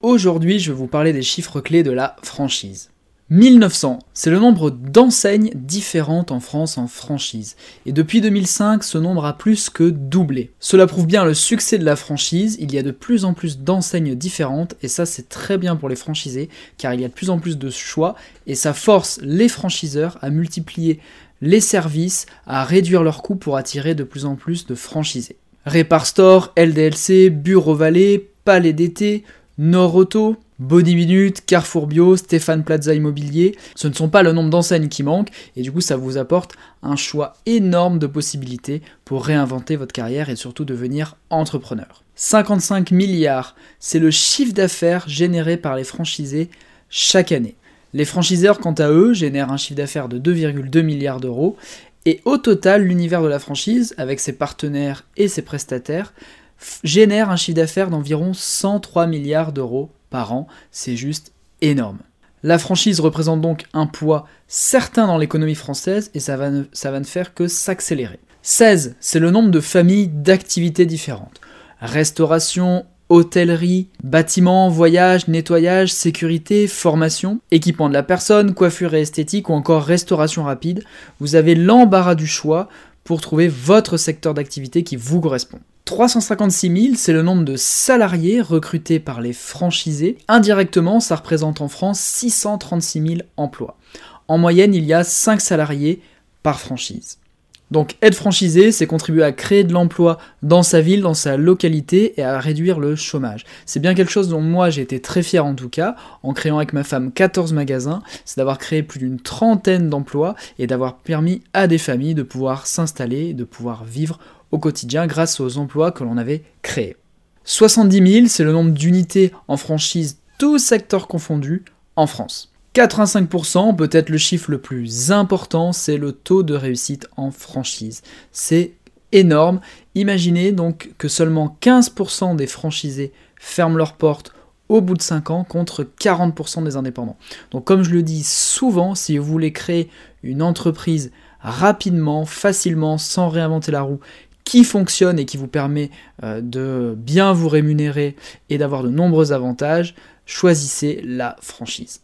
Aujourd'hui, je vais vous parler des chiffres clés de la franchise. 1900, c'est le nombre d'enseignes différentes en France en franchise. Et depuis 2005, ce nombre a plus que doublé. Cela prouve bien le succès de la franchise, il y a de plus en plus d'enseignes différentes, et ça c'est très bien pour les franchisés, car il y a de plus en plus de choix, et ça force les franchiseurs à multiplier les services, à réduire leurs coûts pour attirer de plus en plus de franchisés. Repar Store, LDLC, Bureau Vallée, Palais d'été, Nord Auto, Minute, Carrefour Bio, Stéphane Plaza Immobilier, ce ne sont pas le nombre d'enseignes qui manquent et du coup ça vous apporte un choix énorme de possibilités pour réinventer votre carrière et surtout devenir entrepreneur. 55 milliards, c'est le chiffre d'affaires généré par les franchisés chaque année. Les franchiseurs, quant à eux, génèrent un chiffre d'affaires de 2,2 milliards d'euros et au total, l'univers de la franchise, avec ses partenaires et ses prestataires, génère un chiffre d'affaires d'environ 103 milliards d'euros par an. C'est juste énorme. La franchise représente donc un poids certain dans l'économie française et ça va, ne, faire que s'accélérer. 16, c'est le nombre de familles d'activités différentes. Restauration, hôtellerie, bâtiments, voyage, nettoyage, sécurité, formation, équipement de la personne, coiffure et esthétique ou encore restauration rapide. Vous avez l'embarras du choix pour trouver votre secteur d'activité qui vous correspond. 356 000, c'est le nombre de salariés recrutés par les franchisés. Indirectement, ça représente en France 636 000 emplois. En moyenne, il y a 5 salariés par franchise. Donc être franchisé, c'est contribuer à créer de l'emploi dans sa ville, dans sa localité et à réduire le chômage. C'est bien quelque chose dont moi j'ai été très fier en tout cas, en créant avec ma femme 14 magasins, c'est d'avoir créé plus d'une trentaine d'emplois et d'avoir permis à des familles de pouvoir s'installer, de pouvoir vivre au quotidien grâce aux emplois que l'on avait créés. 70 000, c'est le nombre d'unités en franchise, tous secteurs confondus, en France. 85%, peut-être le chiffre le plus important, c'est le taux de réussite en franchise. C'est énorme. Imaginez donc que seulement 15% des franchisés ferment leurs portes au bout de 5 ans contre 40% des indépendants. Donc comme je le dis souvent, si vous voulez créer une entreprise rapidement, facilement, sans réinventer la roue, qui fonctionne et qui vous permet euh, de bien vous rémunérer et d'avoir de nombreux avantages, choisissez la franchise.